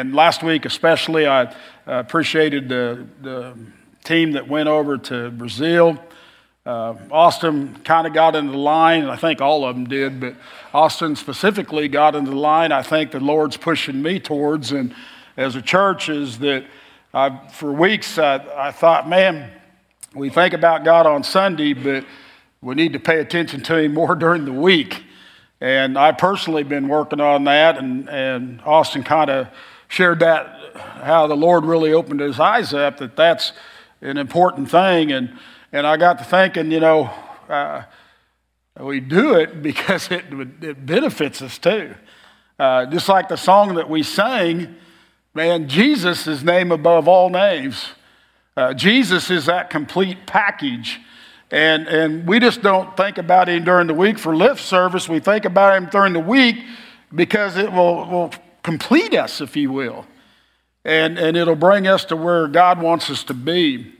And last week, especially, I uh, appreciated the, the team that went over to Brazil. Uh, Austin kind of got into the line, and I think all of them did, but Austin specifically got into the line. I think the Lord's pushing me towards, and as a church, is that I, for weeks I, I thought, man, we think about God on Sunday, but we need to pay attention to Him more during the week. And I personally been working on that, and, and Austin kind of shared that, how the Lord really opened his eyes up, that that's an important thing. And, and I got to thinking, you know, uh, we do it because it, it benefits us too. Uh, just like the song that we sang, man, Jesus is name above all names. Uh, Jesus is that complete package. And, and we just don't think about him during the week for lift service. We think about him during the week because it will, will complete us, if you will. And, and it'll bring us to where God wants us to be.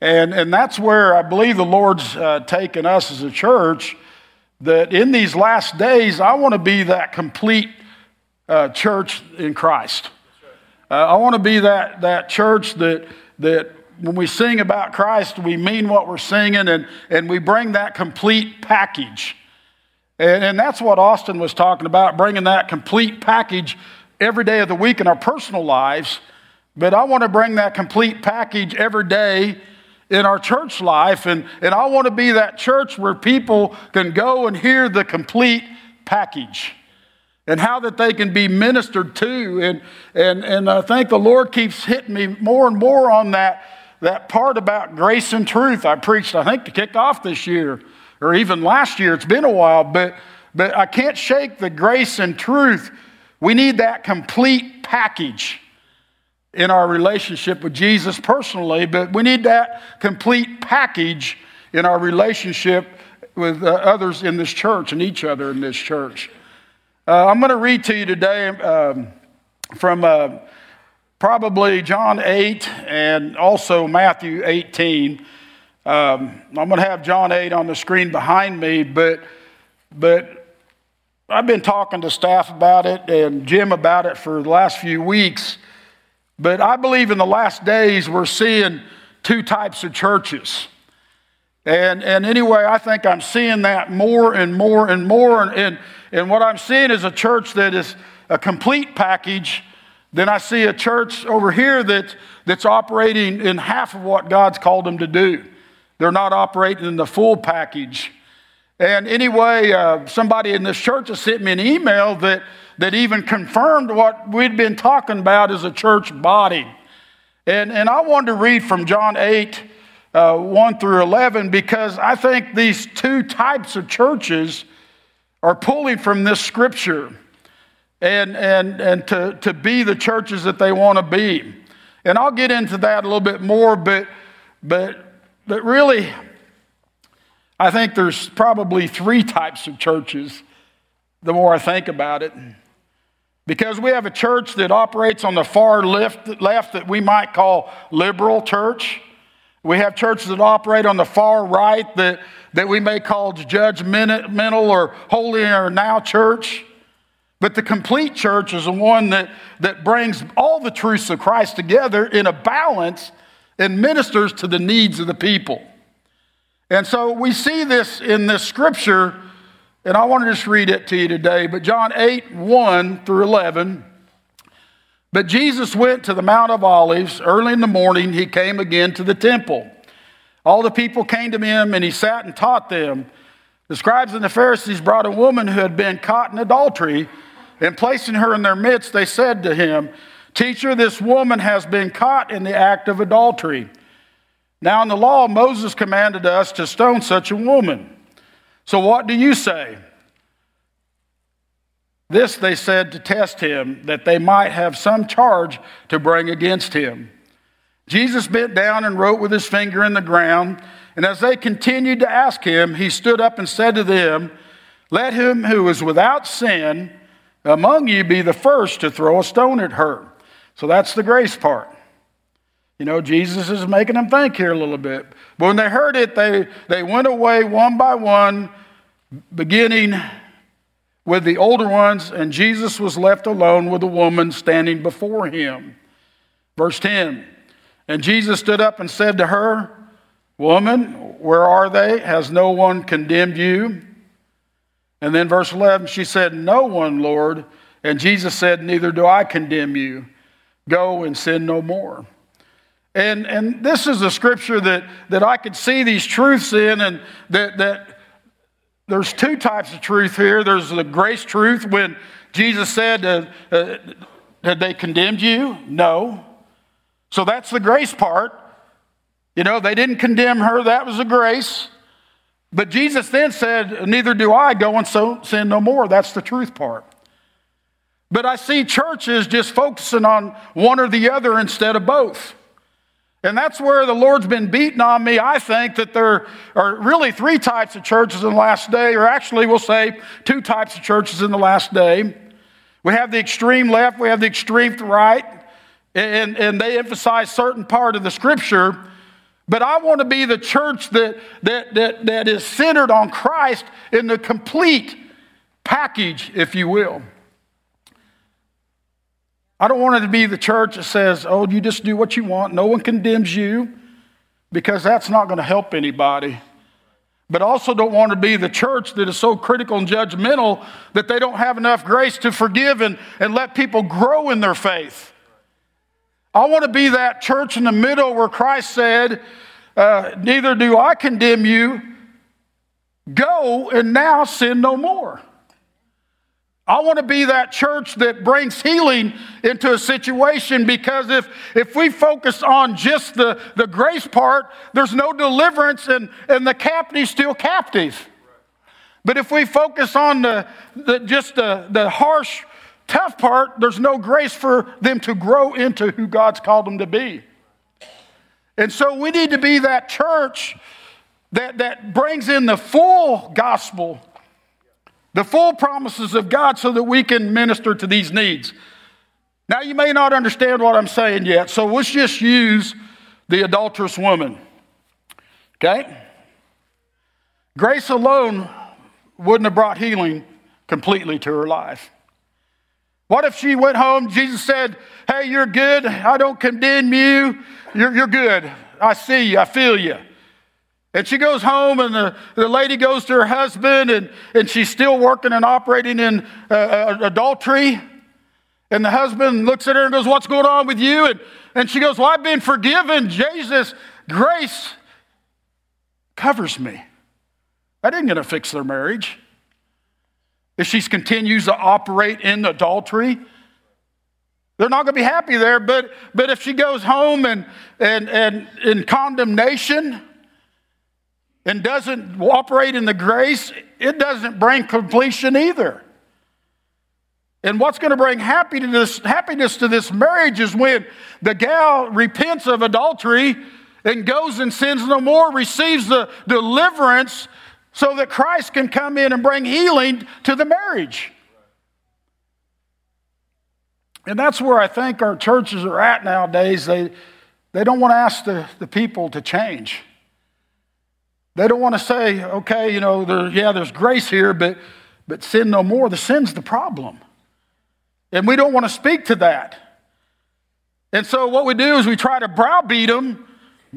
And, and that's where I believe the Lord's uh, taken us as a church, that in these last days, I want to be that complete uh, church in Christ. Uh, I want to be that, that church that, that when we sing about Christ, we mean what we're singing and, and we bring that complete package. And, and that's what Austin was talking about, bringing that complete package every day of the week in our personal lives. But I want to bring that complete package every day in our church life. And, and I want to be that church where people can go and hear the complete package and how that they can be ministered to. And, and, and I think the Lord keeps hitting me more and more on that, that part about grace and truth. I preached, I think, to kick off this year or even last year. It's been a while, but, but I can't shake the grace and truth. We need that complete package in our relationship with Jesus personally, but we need that complete package in our relationship with uh, others in this church and each other in this church. Uh, I'm going to read to you today um, from uh, probably John 8 and also Matthew 18. Um, I'm going to have John 8 on the screen behind me, but, but I've been talking to staff about it and Jim about it for the last few weeks. But I believe in the last days we're seeing two types of churches. And, and anyway, I think I'm seeing that more and more and more. And, and, and what I'm seeing is a church that is a complete package. Then I see a church over here that, that's operating in half of what God's called them to do. They're not operating in the full package. And anyway, uh, somebody in this church has sent me an email that, that even confirmed what we'd been talking about as a church body. And, and I wanted to read from John 8, uh, 1 through 11, because I think these two types of churches are pulling from this scripture and, and, and to, to be the churches that they want to be. And I'll get into that a little bit more, but, but but really, I think there's probably three types of churches the more I think about it. Because we have a church that operates on the far left, left that we might call liberal church. We have churches that operate on the far right that, that we may call judgmental or holy or now church. But the complete church is the one that, that brings all the truths of Christ together in a balance and ministers to the needs of the people. And so we see this in this scripture, and I want to just read it to you today. But John 8, 1 through 11. But Jesus went to the Mount of Olives. Early in the morning, he came again to the temple. All the people came to him, and he sat and taught them. The scribes and the Pharisees brought a woman who had been caught in adultery, and placing her in their midst, they said to him, Teacher, this woman has been caught in the act of adultery. Now, in the law, Moses commanded us to stone such a woman. So, what do you say? This they said to test him, that they might have some charge to bring against him. Jesus bent down and wrote with his finger in the ground. And as they continued to ask him, he stood up and said to them, Let him who is without sin among you be the first to throw a stone at her. So that's the grace part. You know, Jesus is making them think here a little bit. But when they heard it, they, they went away one by one, beginning with the older ones, and Jesus was left alone with a woman standing before him. Verse 10 And Jesus stood up and said to her, Woman, where are they? Has no one condemned you? And then verse 11, she said, No one, Lord. And Jesus said, Neither do I condemn you. Go and sin no more. And, and this is a scripture that, that I could see these truths in, and that, that there's two types of truth here. There's the grace truth when Jesus said, uh, uh, Had they condemned you? No. So that's the grace part. You know, they didn't condemn her, that was a grace. But Jesus then said, Neither do I go and so sin no more. That's the truth part. But I see churches just focusing on one or the other instead of both. And that's where the Lord's been beating on me. I think that there are really three types of churches in the last day, or actually, we'll say two types of churches in the last day. We have the extreme left, we have the extreme right, and, and they emphasize certain part of the scripture. But I want to be the church that, that, that, that is centered on Christ in the complete package, if you will. I don't want it to be the church that says, oh, you just do what you want, no one condemns you, because that's not going to help anybody. But also don't want to be the church that is so critical and judgmental that they don't have enough grace to forgive and, and let people grow in their faith. I want to be that church in the middle where Christ said, uh, Neither do I condemn you. Go and now sin no more. I want to be that church that brings healing into a situation because if, if we focus on just the, the grace part, there's no deliverance and, and the captive's still captive. But if we focus on the, the, just the, the harsh, tough part, there's no grace for them to grow into who God's called them to be. And so we need to be that church that, that brings in the full gospel the full promises of God so that we can minister to these needs. Now, you may not understand what I'm saying yet, so let's just use the adulterous woman. Okay? Grace alone wouldn't have brought healing completely to her life. What if she went home? Jesus said, Hey, you're good. I don't condemn you. You're, you're good. I see you. I feel you. And she goes home, and the, the lady goes to her husband, and, and she's still working and operating in uh, uh, adultery. And the husband looks at her and goes, What's going on with you? And, and she goes, Well, I've been forgiven. Jesus' grace covers me. That ain't going to fix their marriage. If she continues to operate in adultery, they're not going to be happy there. But, but if she goes home and, and, and in condemnation, and doesn't operate in the grace, it doesn't bring completion either. And what's going to bring happiness, happiness to this marriage is when the gal repents of adultery and goes and sins no more, receives the deliverance so that Christ can come in and bring healing to the marriage. And that's where I think our churches are at nowadays. They, they don't want to ask the, the people to change. They don't want to say, okay, you know, there, yeah, there's grace here, but, but sin no more. The sin's the problem. And we don't want to speak to that. And so what we do is we try to browbeat them.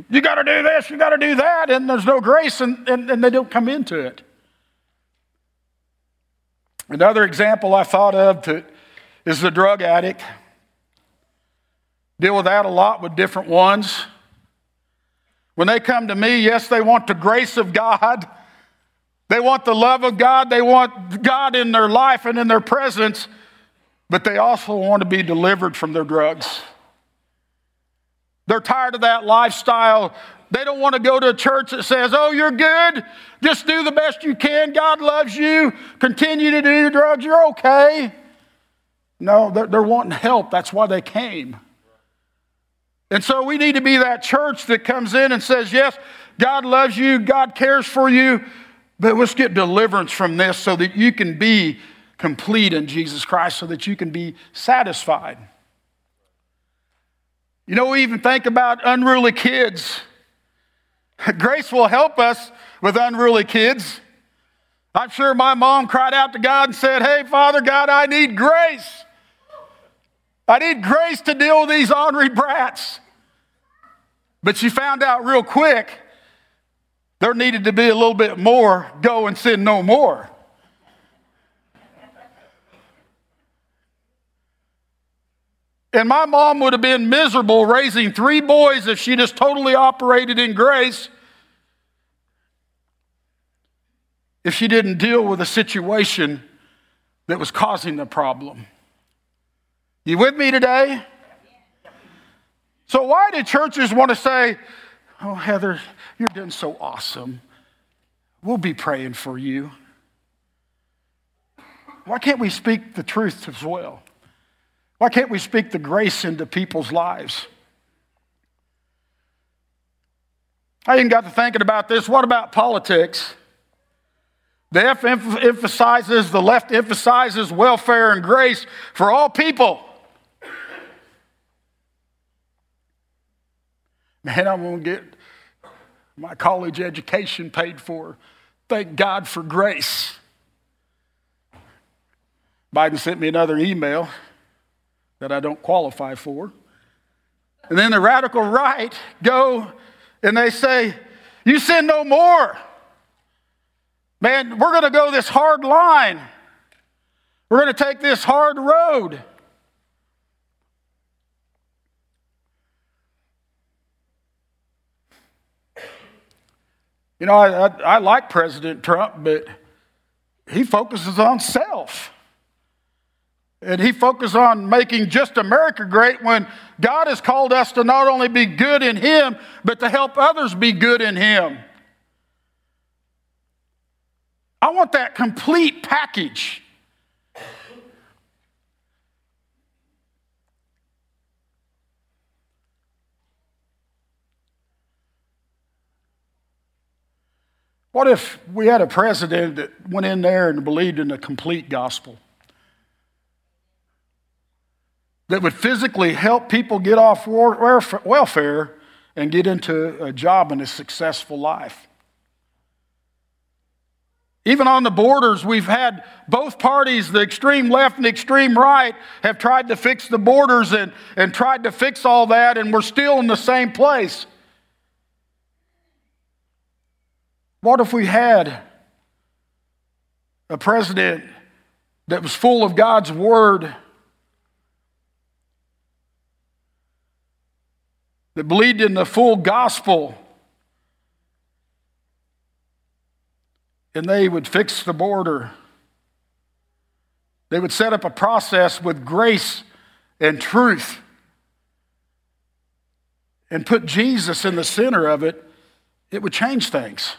You got to do this, you got to do that, and there's no grace, and, and, and they don't come into it. Another example I thought of to, is the drug addict. Deal with that a lot with different ones. When they come to me, yes, they want the grace of God. They want the love of God. They want God in their life and in their presence, but they also want to be delivered from their drugs. They're tired of that lifestyle. They don't want to go to a church that says, Oh, you're good. Just do the best you can. God loves you. Continue to do your drugs. You're okay. No, they're, they're wanting help. That's why they came. And so we need to be that church that comes in and says, Yes, God loves you, God cares for you, but let's get deliverance from this so that you can be complete in Jesus Christ, so that you can be satisfied. You know, we even think about unruly kids. Grace will help us with unruly kids. I'm sure my mom cried out to God and said, Hey, Father God, I need grace. I need grace to deal with these ornery brats. But she found out real quick there needed to be a little bit more go and sin no more. And my mom would have been miserable raising three boys if she just totally operated in grace if she didn't deal with a situation that was causing the problem. You with me today? So, why do churches want to say, Oh, Heather, you're doing so awesome. We'll be praying for you. Why can't we speak the truth as well? Why can't we speak the grace into people's lives? I even got to thinking about this. What about politics? The F emphasizes, the left emphasizes welfare and grace for all people. Man, I'm going to get my college education paid for. Thank God for grace. Biden sent me another email that I don't qualify for. And then the radical right go and they say, You sin no more. Man, we're going to go this hard line. We're going to take this hard road. You know, I, I, I, like President Trump, but he focuses on self. And he focuses on making just America great when God has called us to not only be good in Him, but to help others be good in Him. I want that complete package. What if we had a president that went in there and believed in the complete gospel? That would physically help people get off welfare and get into a job and a successful life. Even on the borders, we've had both parties, the extreme left and extreme right, have tried to fix the borders and, and tried to fix all that, and we're still in the same place. What if we had a president that was full of God's word, that believed in the full gospel? and they would fix the border. They would set up a process with grace and truth and put Jesus in the center of it, it would change things.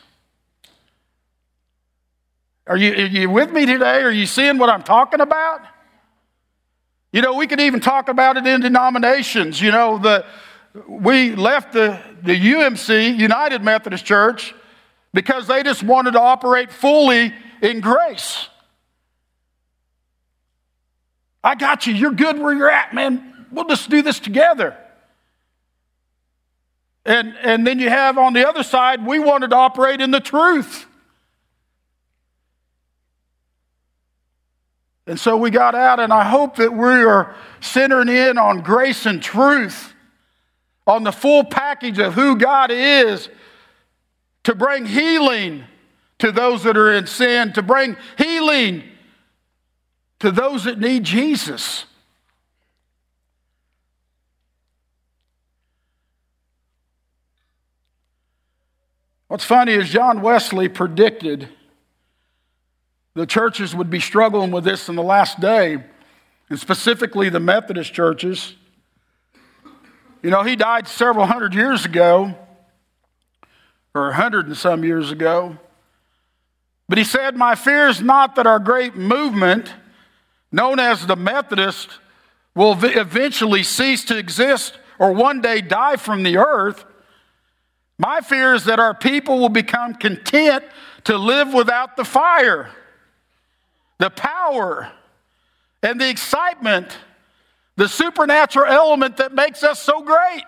Are you, are you with me today? Are you seeing what I'm talking about? You know, we could even talk about it in denominations. You know, the, we left the, the UMC, United Methodist Church, because they just wanted to operate fully in grace. I got you. You're good where you're at, man. We'll just do this together. And, and then you have on the other side, we wanted to operate in the truth. And so we got out, and I hope that we are centering in on grace and truth, on the full package of who God is to bring healing to those that are in sin, to bring healing to those that need Jesus. What's funny is John Wesley predicted the churches would be struggling with this in the last day, and specifically the Methodist churches. You know, he died several hundred years ago or a hundred and some years ago. But he said, My fear is not that our great movement, known as the Methodist, will eventually cease to exist or one day die from the earth. My fear is that our people will become content to live without the fire, the power, and the excitement, the supernatural element that makes us so great.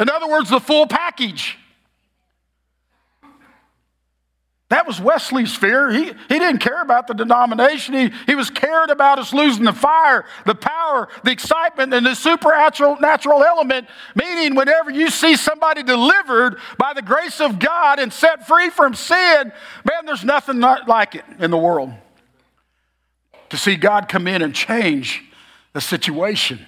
In other words, the full package. That was Wesley's fear. He, he didn't care about the denomination. He, he was cared about us losing the fire, the power, the excitement, and the supernatural natural element. Meaning, whenever you see somebody delivered by the grace of God and set free from sin, man, there's nothing like it in the world. To see God come in and change the situation.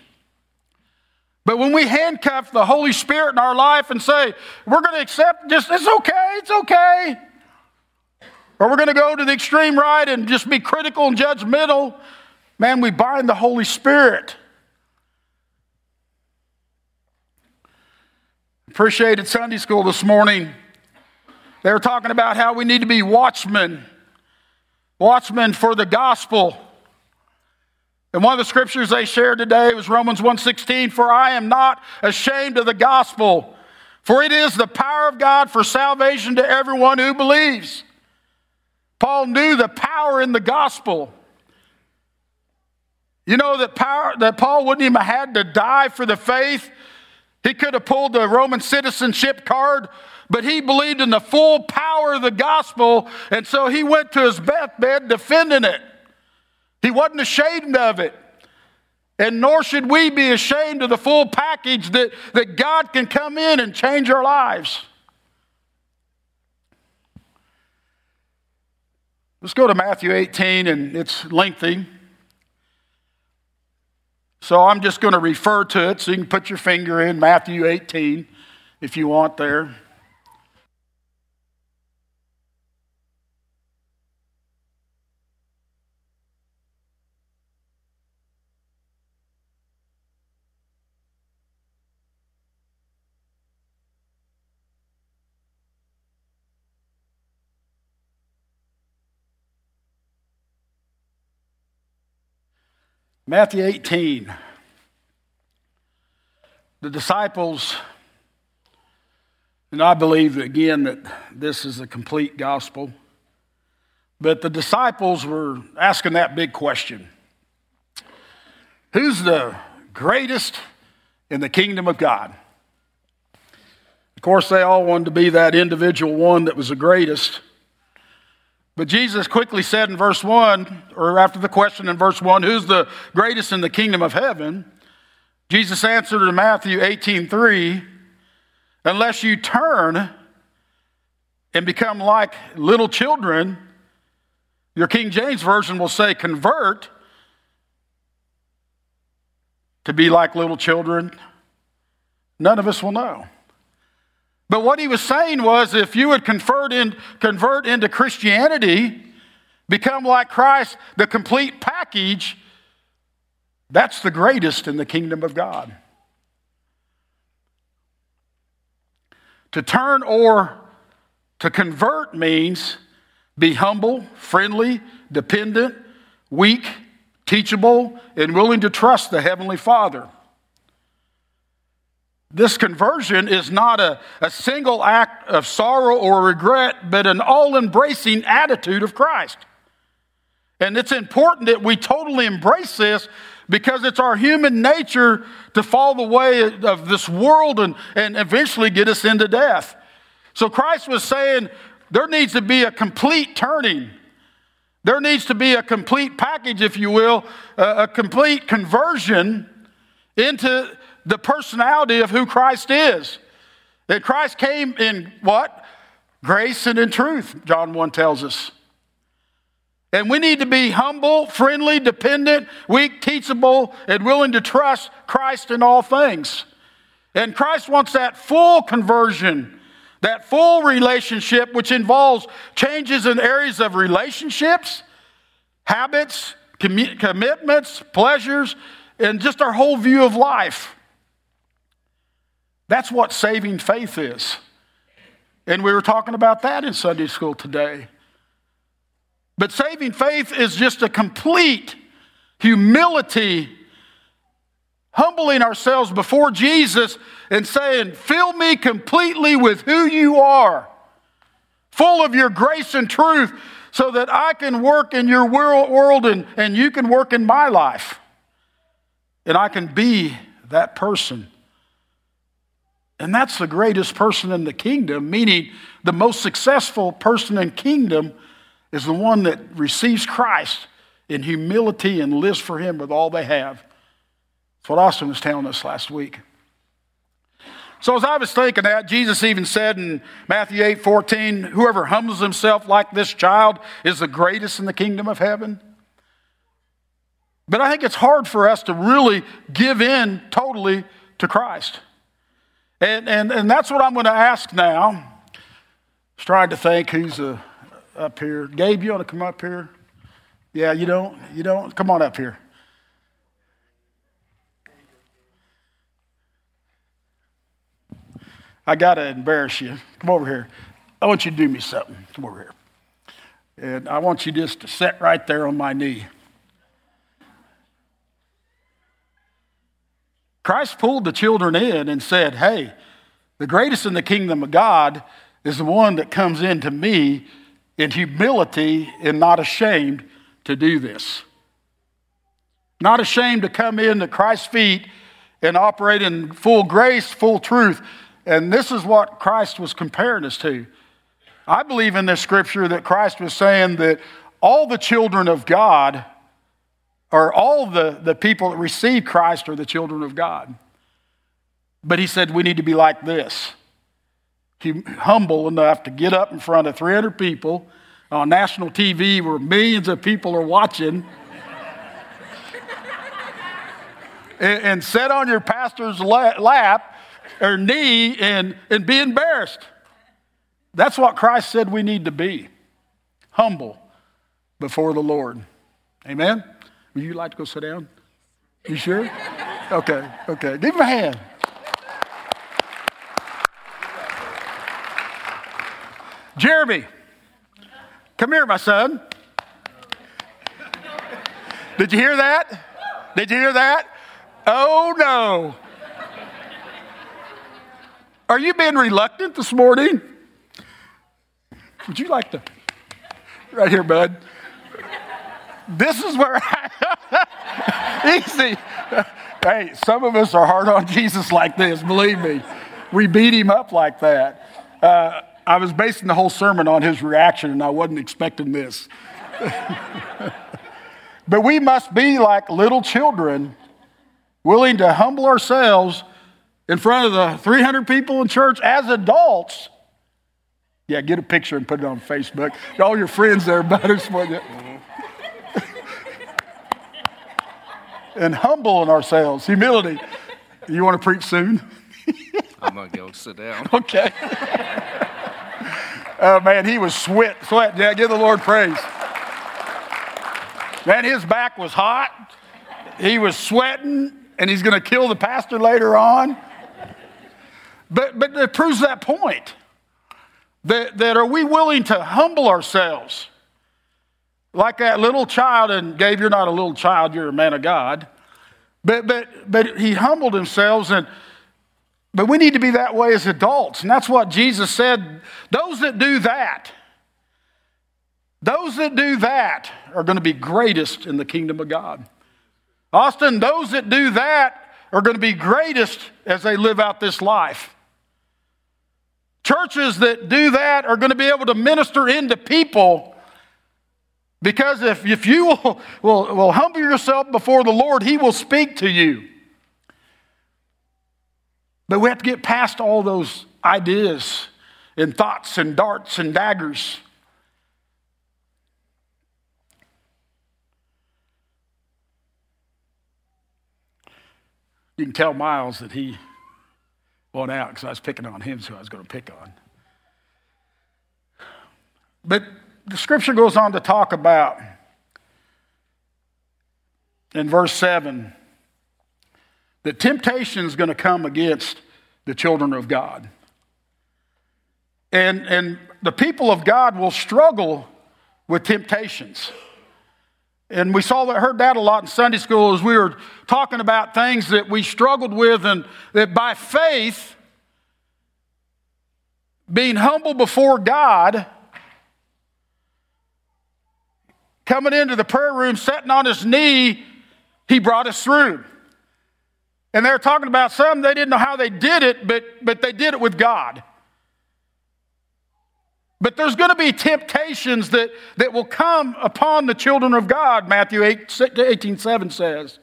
But when we handcuff the Holy Spirit in our life and say, we're going to accept just, it's okay, it's okay or we're going to go to the extreme right and just be critical and judgmental, man, we bind the Holy Spirit. Appreciated Sunday school this morning. They were talking about how we need to be watchmen, watchmen for the gospel. And one of the scriptures they shared today was Romans 1:16, "For I am not ashamed of the gospel, for it is the power of God for salvation to everyone who believes." Paul knew the power in the gospel. You know that power that Paul wouldn't even have had to die for the faith. He could have pulled the Roman citizenship card, but he believed in the full power of the gospel, and so he went to his deathbed defending it. He wasn't ashamed of it. And nor should we be ashamed of the full package that, that God can come in and change our lives. Let's go to Matthew 18, and it's lengthy. So I'm just going to refer to it so you can put your finger in Matthew 18 if you want there. Matthew 18. The disciples, and I believe again that this is a complete gospel, but the disciples were asking that big question Who's the greatest in the kingdom of God? Of course, they all wanted to be that individual one that was the greatest. But Jesus quickly said in verse 1, or after the question in verse 1, who's the greatest in the kingdom of heaven? Jesus answered in Matthew 18 3, unless you turn and become like little children, your King James Version will say convert to be like little children, none of us will know. But what he was saying was if you would convert, in, convert into Christianity, become like Christ, the complete package, that's the greatest in the kingdom of God. To turn or to convert means be humble, friendly, dependent, weak, teachable, and willing to trust the Heavenly Father. This conversion is not a, a single act of sorrow or regret, but an all embracing attitude of Christ. And it's important that we totally embrace this because it's our human nature to fall the way of this world and, and eventually get us into death. So Christ was saying there needs to be a complete turning. There needs to be a complete package, if you will, a, a complete conversion into the personality of who Christ is. That Christ came in what? Grace and in truth, John 1 tells us. And we need to be humble, friendly, dependent, weak, teachable, and willing to trust Christ in all things. And Christ wants that full conversion, that full relationship, which involves changes in areas of relationships, habits, commitments, pleasures, and just our whole view of life. That's what saving faith is. And we were talking about that in Sunday school today. But saving faith is just a complete humility, humbling ourselves before Jesus and saying, Fill me completely with who you are, full of your grace and truth, so that I can work in your world and, and you can work in my life. And I can be that person And that's the greatest person in the kingdom, meaning the most successful person in kingdom is the one that receives Christ in humility and lives for him with all they have. That's what Austin was telling us last week. So as I was thinking that, Jesus even said in Matthew 8 14, whoever humbles himself like this child is the greatest in the kingdom of heaven. But I think it's hard for us to really give in totally to Christ. And, and, and that's what I'm going to ask now. Was trying to think who's uh, up here. Gabe, you want to come up here? Yeah, you don't? You don't? Come on up here. I got to embarrass you. Come over here. I want you to do me something. Come over here. And I want you just to sit right there on my knee. Christ pulled the children in and said, Hey, the greatest in the kingdom of God is the one that comes into me in humility and not ashamed to do this. Not ashamed to come in at Christ's feet and operate in full grace, full truth. And this is what Christ was comparing us to. I believe in this scripture that Christ was saying that all the children of God or all the, the people that receive Christ are the children of God. But he said we need to be like this humble enough to get up in front of 300 people on national TV where millions of people are watching and, and sit on your pastor's lap or knee and, and be embarrassed. That's what Christ said we need to be humble before the Lord. Amen? Would you like to go sit down? You sure? Okay, okay. Give him a hand. Jeremy, come here, my son. Did you hear that? Did you hear that? Oh no. Are you being reluctant this morning? Would you like to? Right here, bud. This is where I, easy. Hey, some of us are hard on Jesus like this, believe me. We beat him up like that. Uh, I was basing the whole sermon on his reaction, and I wasn't expecting this. but we must be like little children, willing to humble ourselves in front of the 300 people in church as adults. Yeah, get a picture and put it on Facebook. All your friends there, butters for you. And humbling ourselves. Humility. You want to preach soon? I'm going to go sit down. Okay. oh, man, he was sweat, sweat. Yeah, give the Lord praise. Man, his back was hot. He was sweating, and he's going to kill the pastor later on. But, but it proves that point that, that are we willing to humble ourselves? Like that little child, and Gabe, you're not a little child, you're a man of God. But, but, but he humbled himself, and, but we need to be that way as adults. And that's what Jesus said. Those that do that, those that do that are going to be greatest in the kingdom of God. Austin, those that do that are going to be greatest as they live out this life. Churches that do that are going to be able to minister into people because if, if you will, will, will humble yourself before the Lord, He will speak to you. But we have to get past all those ideas and thoughts and darts and daggers. You can tell Miles that he went out because I was picking on him, so I was going to pick on. But the scripture goes on to talk about in verse 7 that temptation is going to come against the children of God. And, and the people of God will struggle with temptations. And we saw that, heard that a lot in Sunday school as we were talking about things that we struggled with, and that by faith, being humble before God, coming into the prayer room, sitting on his knee, he brought us through. And they're talking about some, they didn't know how they did it, but, but they did it with God. But there's going to be temptations that, that will come upon the children of God, Matthew 8, 18 7 says.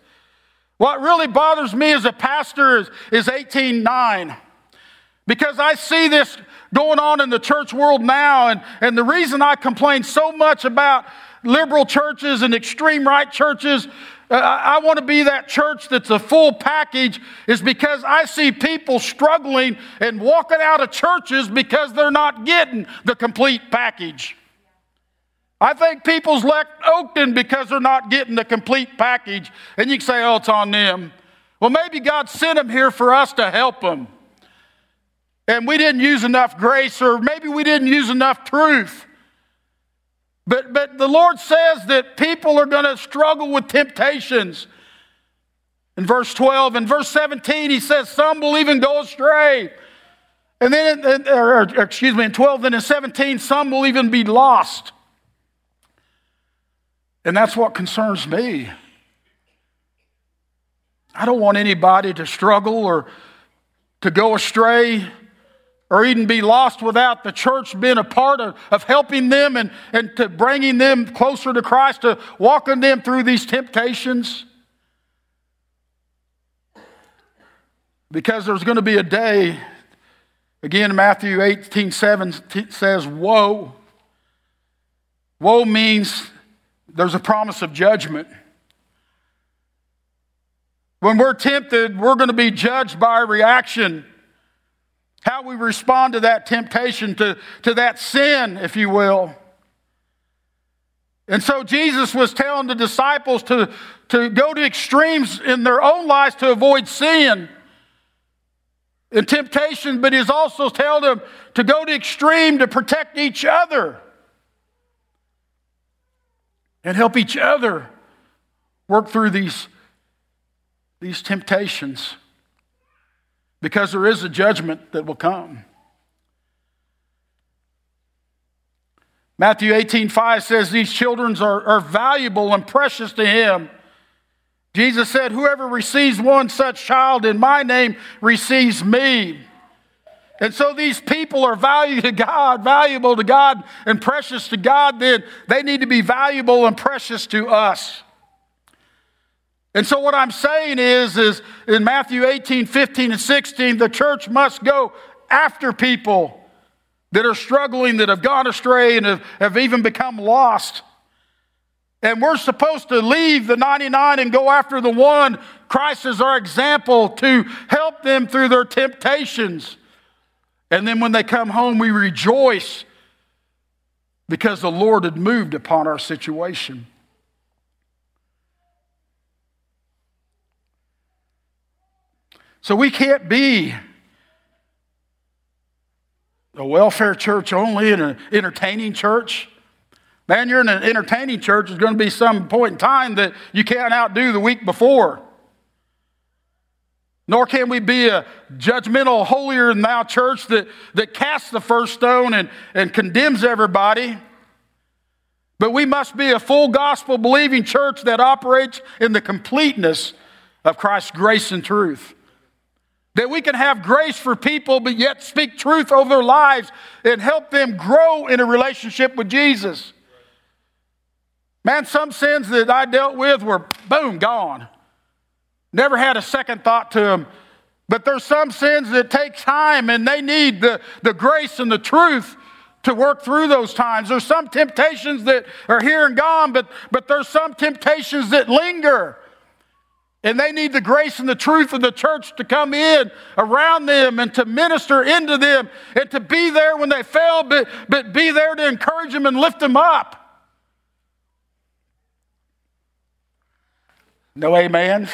What really bothers me as a pastor is, is 18 9. Because I see this going on in the church world now, and, and the reason I complain so much about liberal churches and extreme right churches uh, I want to be that church that's a full package is because I see people struggling and walking out of churches because they're not getting the complete package. I think people's left Oakton because they're not getting the complete package. And you can say, oh, it's on them. Well, maybe God sent them here for us to help them. And we didn't use enough grace, or maybe we didn't use enough truth. But, but the Lord says that people are going to struggle with temptations. In verse 12, in verse 17, he says, Some will even go astray. And then, or, or, excuse me, in 12, and in 17, some will even be lost. And that's what concerns me. I don't want anybody to struggle or to go astray or even be lost without the church being a part of, of helping them and, and to bringing them closer to Christ, to walking them through these temptations. Because there's going to be a day, again, Matthew 18 7 says, Woe. Woe means there's a promise of judgment. When we're tempted, we're going to be judged by reaction how we respond to that temptation, to, to that sin, if you will. And so Jesus was telling the disciples to, to go to extremes in their own lives to avoid sin and temptation, but he's also telling them to go to extreme to protect each other and help each other work through these, these temptations because there is a judgment that will come. Matthew 18 5 says, These children are, are valuable and precious to him. Jesus said, Whoever receives one such child in my name receives me. And so these people are valuable to God, valuable to God, and precious to God, then they need to be valuable and precious to us. And so what I'm saying is, is in Matthew 18, 15, and 16, the church must go after people that are struggling, that have gone astray, and have, have even become lost. And we're supposed to leave the 99 and go after the one. Christ is our example to help them through their temptations. And then when they come home, we rejoice because the Lord had moved upon our situation. So we can't be a welfare church only and an entertaining church. Man, you're in an entertaining church. There's going to be some point in time that you can't outdo the week before. Nor can we be a judgmental, holier than thou church that, that casts the first stone and, and condemns everybody. But we must be a full gospel believing church that operates in the completeness of Christ's grace and truth. That we can have grace for people, but yet speak truth over their lives and help them grow in a relationship with Jesus. Man, some sins that I dealt with were boom, gone. Never had a second thought to them. But there's some sins that take time and they need the, the grace and the truth to work through those times. There's some temptations that are here and gone, but, but there's some temptations that linger. And they need the grace and the truth of the church to come in around them and to minister into them and to be there when they fail, but, but be there to encourage them and lift them up. No amen.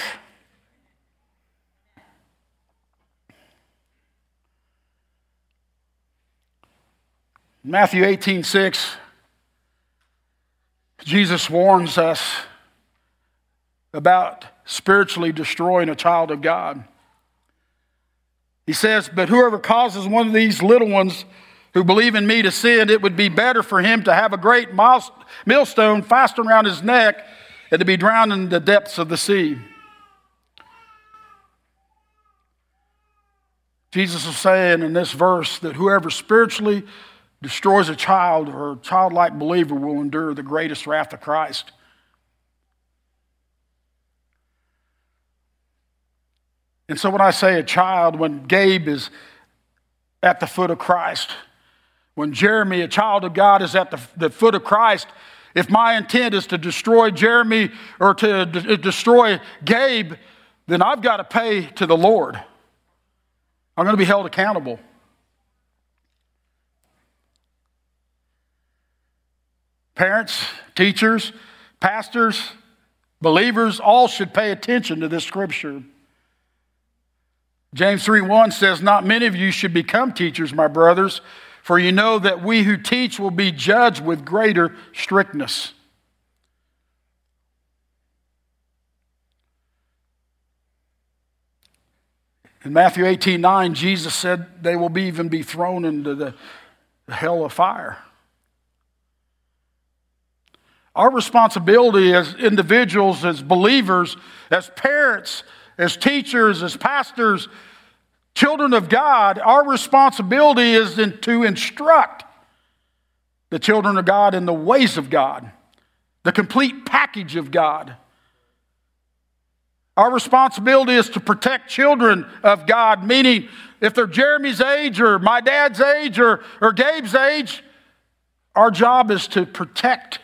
Matthew 18 6, Jesus warns us about spiritually destroying a child of God. He says, But whoever causes one of these little ones who believe in me to sin, it would be better for him to have a great millstone fastened around his neck and to be drowned in the depths of the sea. Jesus is saying in this verse that whoever spiritually destroys a child or a childlike believer will endure the greatest wrath of Christ. And so when I say a child, when Gabe is at the foot of Christ, when Jeremy, a child of God, is at the, the foot of Christ, if my intent is to destroy Jeremy or to d- uh, destroy Gabe, then I've got to pay to the Lord. I'm going to be held accountable. Parents, teachers, pastors, believers all should pay attention to this scripture. James 3:1 says, "Not many of you should become teachers, my brothers, for you know that we who teach will be judged with greater strictness." In Matthew 18 9, Jesus said they will be, even be thrown into the hell of fire. Our responsibility as individuals, as believers, as parents, as teachers, as pastors, children of God, our responsibility is to instruct the children of God in the ways of God, the complete package of God. Our responsibility is to protect children of God, meaning if they're Jeremy's age or my dad's age or, or Gabe's age, our job is to protect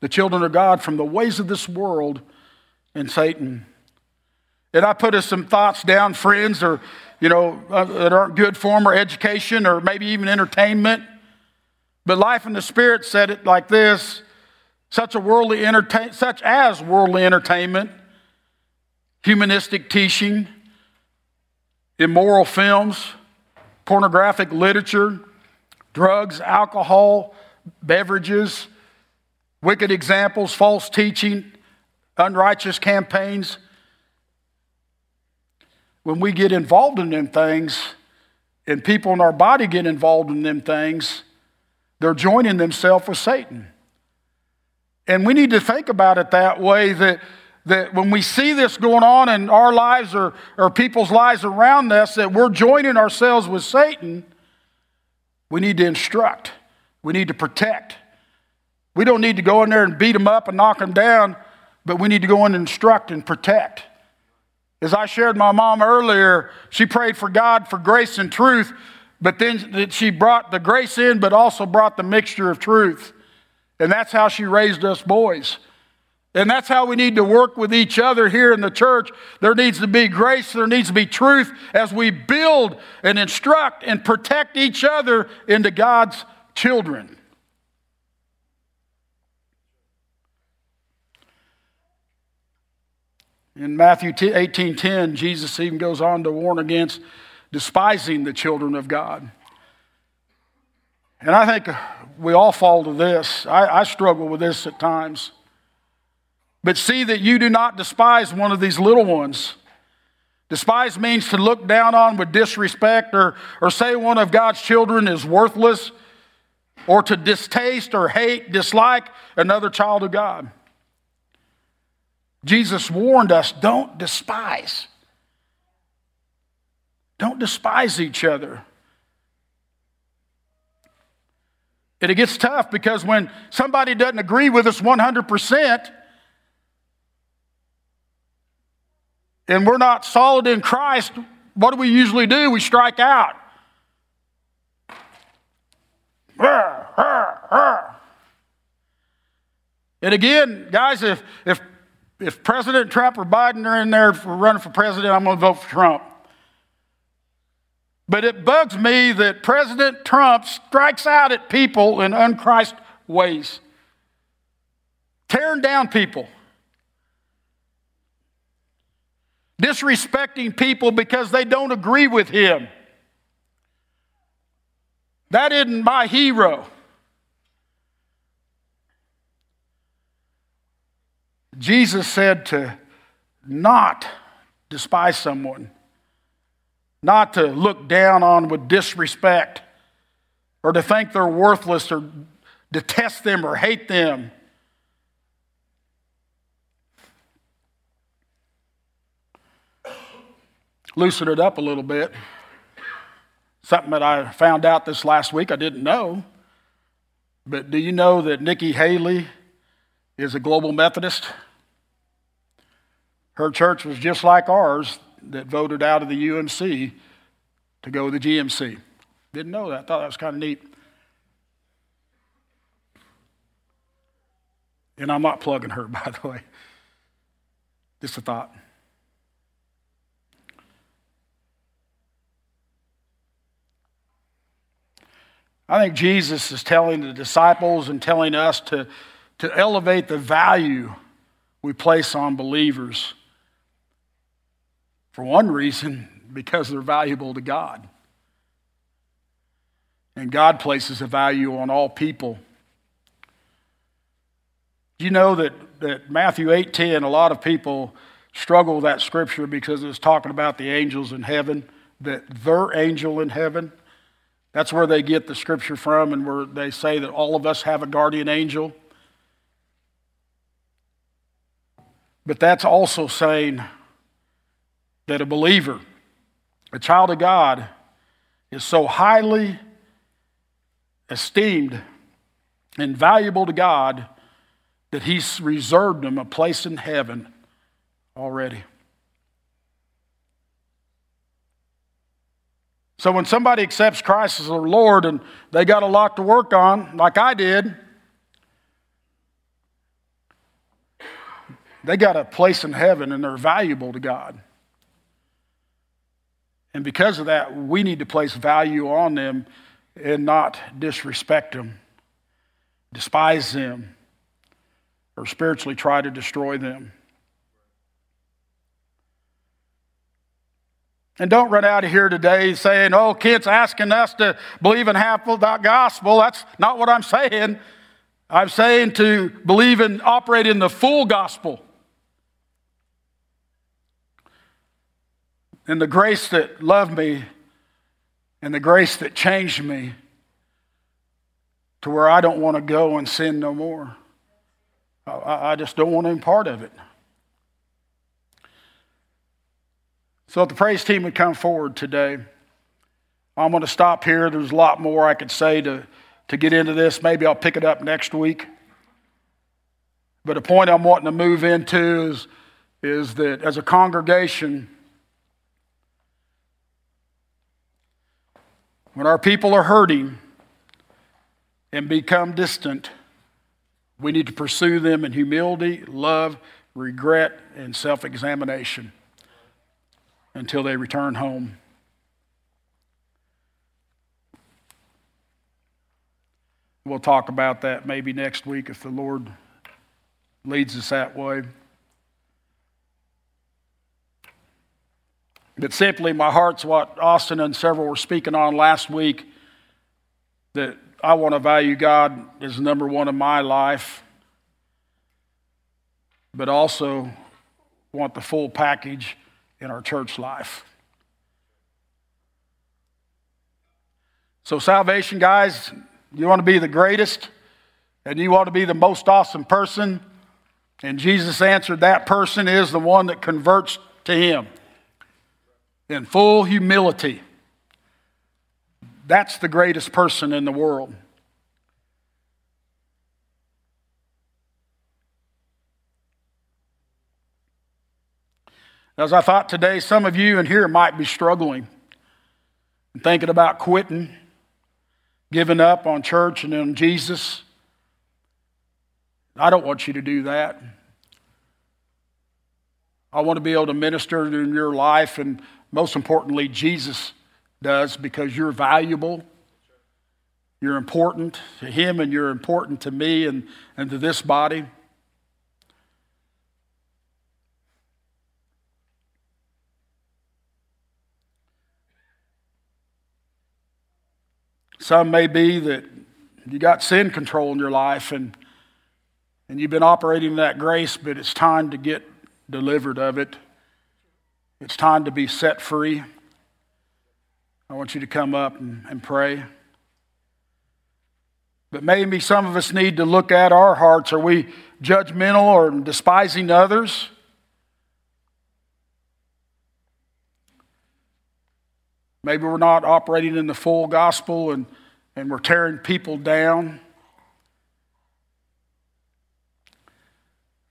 the children of God from the ways of this world and Satan. And I put some thoughts down, friends, or, you know, uh, that aren't good for them, or education, or maybe even entertainment. But Life in the Spirit said it like this such a worldly entertain, such as worldly entertainment, humanistic teaching, immoral films, pornographic literature, drugs, alcohol, beverages, wicked examples, false teaching, unrighteous campaigns. When we get involved in them things, and people in our body get involved in them things, they're joining themselves with Satan. And we need to think about it that way that, that when we see this going on in our lives or, or people's lives around us, that we're joining ourselves with Satan, we need to instruct, we need to protect. We don't need to go in there and beat them up and knock them down, but we need to go in and instruct and protect. As I shared my mom earlier, she prayed for God for grace and truth, but then she brought the grace in, but also brought the mixture of truth. And that's how she raised us boys. And that's how we need to work with each other here in the church. There needs to be grace, there needs to be truth as we build and instruct and protect each other into God's children. In Matthew 18:10, Jesus even goes on to warn against despising the children of God. And I think we all fall to this. I, I, struggle with this at times. But see that you do not despise one of these little ones. Despise means to look down on with disrespect or, or say one of God's children is worthless or to distaste or hate, dislike another child of God. Jesus warned us don't despise. Don't despise each other. And it gets tough because when somebody doesn't agree with us 100%, and we're not solid in Christ, what do we usually do? We strike out. And again, guys, if, if, if President Trump or Biden are in there for running for president, I'm going to vote for Trump. But it bugs me that President Trump strikes out at people in unchrist ways, tearing down people, disrespecting people because they don't agree with him. That isn't my hero. Jesus said to not despise someone not to look down on with disrespect or to think they're worthless or detest them or hate them. loosen it up a little bit. Something that I found out this last week I didn't know. But do you know that Nikki Haley is a global Methodist? Her church was just like ours that voted out of the UMC to go to the GMC. Didn't know that. Thought that was kind of neat. And I'm not plugging her, by the way. Just a thought. I think Jesus is telling the disciples and telling us to, to elevate the value we place on believers. For one reason, because they're valuable to God. And God places a value on all people. You know that, that Matthew 8:10, a lot of people struggle with that scripture because it's talking about the angels in heaven, that their angel in heaven. That's where they get the scripture from, and where they say that all of us have a guardian angel. But that's also saying that a believer, a child of God, is so highly esteemed and valuable to God that He's reserved them a place in heaven already. So when somebody accepts Christ as their Lord and they got a lot to work on, like I did, they got a place in heaven and they're valuable to God. And because of that, we need to place value on them and not disrespect them, despise them, or spiritually try to destroy them. And don't run out of here today saying, oh, kids asking us to believe in half of that gospel. That's not what I'm saying. I'm saying to believe and operate in the full gospel. And the grace that loved me and the grace that changed me to where I don't want to go and sin no more. I, I just don't want any part of it. So if the praise team would come forward today, I'm going to stop here. There's a lot more I could say to, to get into this. Maybe I'll pick it up next week. But the point I'm wanting to move into is, is that as a congregation, when our people are hurting and become distant, we need to pursue them in humility, love, regret, and self examination until they return home. We'll talk about that maybe next week if the Lord leads us that way. But simply, my heart's what Austin and several were speaking on last week that I want to value God as number one in my life, but also want the full package in our church life. So, salvation, guys, you want to be the greatest and you want to be the most awesome person. And Jesus answered that person is the one that converts to Him in full humility. That's the greatest person in the world. As I thought today, some of you in here might be struggling and thinking about quitting, giving up on church and on Jesus. I don't want you to do that. I want to be able to minister in your life, and most importantly, Jesus does because you're valuable. You're important to Him, and you're important to me and, and to this body. Some may be that you got sin control in your life and, and you've been operating in that grace, but it's time to get delivered of it. It's time to be set free. I want you to come up and, and pray. But maybe some of us need to look at our hearts. Are we judgmental or despising others? Maybe we're not operating in the full gospel and, and we're tearing people down.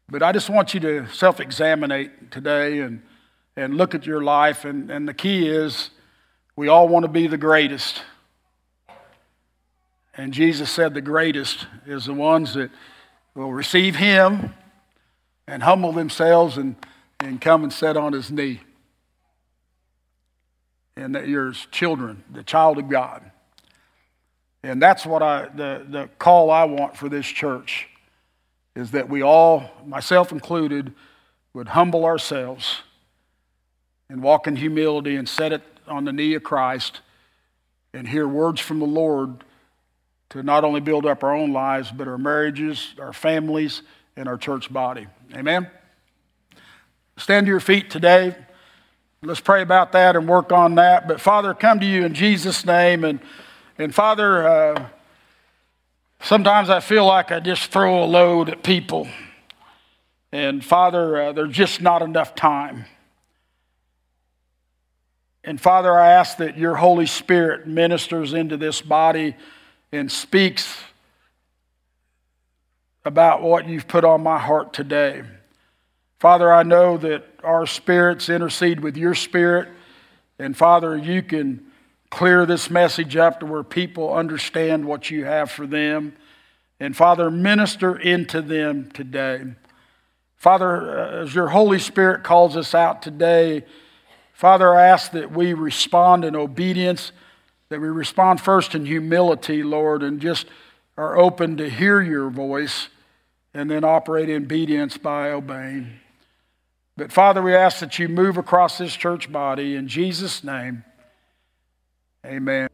But I just want you to self examine today and, and look at your life. And, and the key is we all want to be the greatest. And Jesus said the greatest is the ones that will receive Him and humble themselves and, and come and sit on His knee. And that you're children, the child of God. And that's what I, the, the call I want for this church is that we all, myself included, would humble ourselves and walk in humility and set it on the knee of Christ and hear words from the Lord to not only build up our own lives, but our marriages, our families, and our church body. Amen? Stand to your feet today. Let's pray about that and work on that. But Father, come to you in Jesus' name. And, and Father, uh, Sometimes I feel like I just throw a load at people. And Father, uh, there's just not enough time. And Father, I ask that your Holy Spirit ministers into this body and speaks about what you've put on my heart today. Father, I know that our spirits intercede with your spirit. And Father, you can clear this message up to where people understand what you have for them. And Father, minister into them today. Father, uh, as your Holy Spirit calls us out today, Father, I ask that we respond in obedience, that we respond first in humility, Lord, and just are open to hear your voice and then operate in obedience by obeying. But Father, we ask that you move across this church body in Jesus' name. Amen.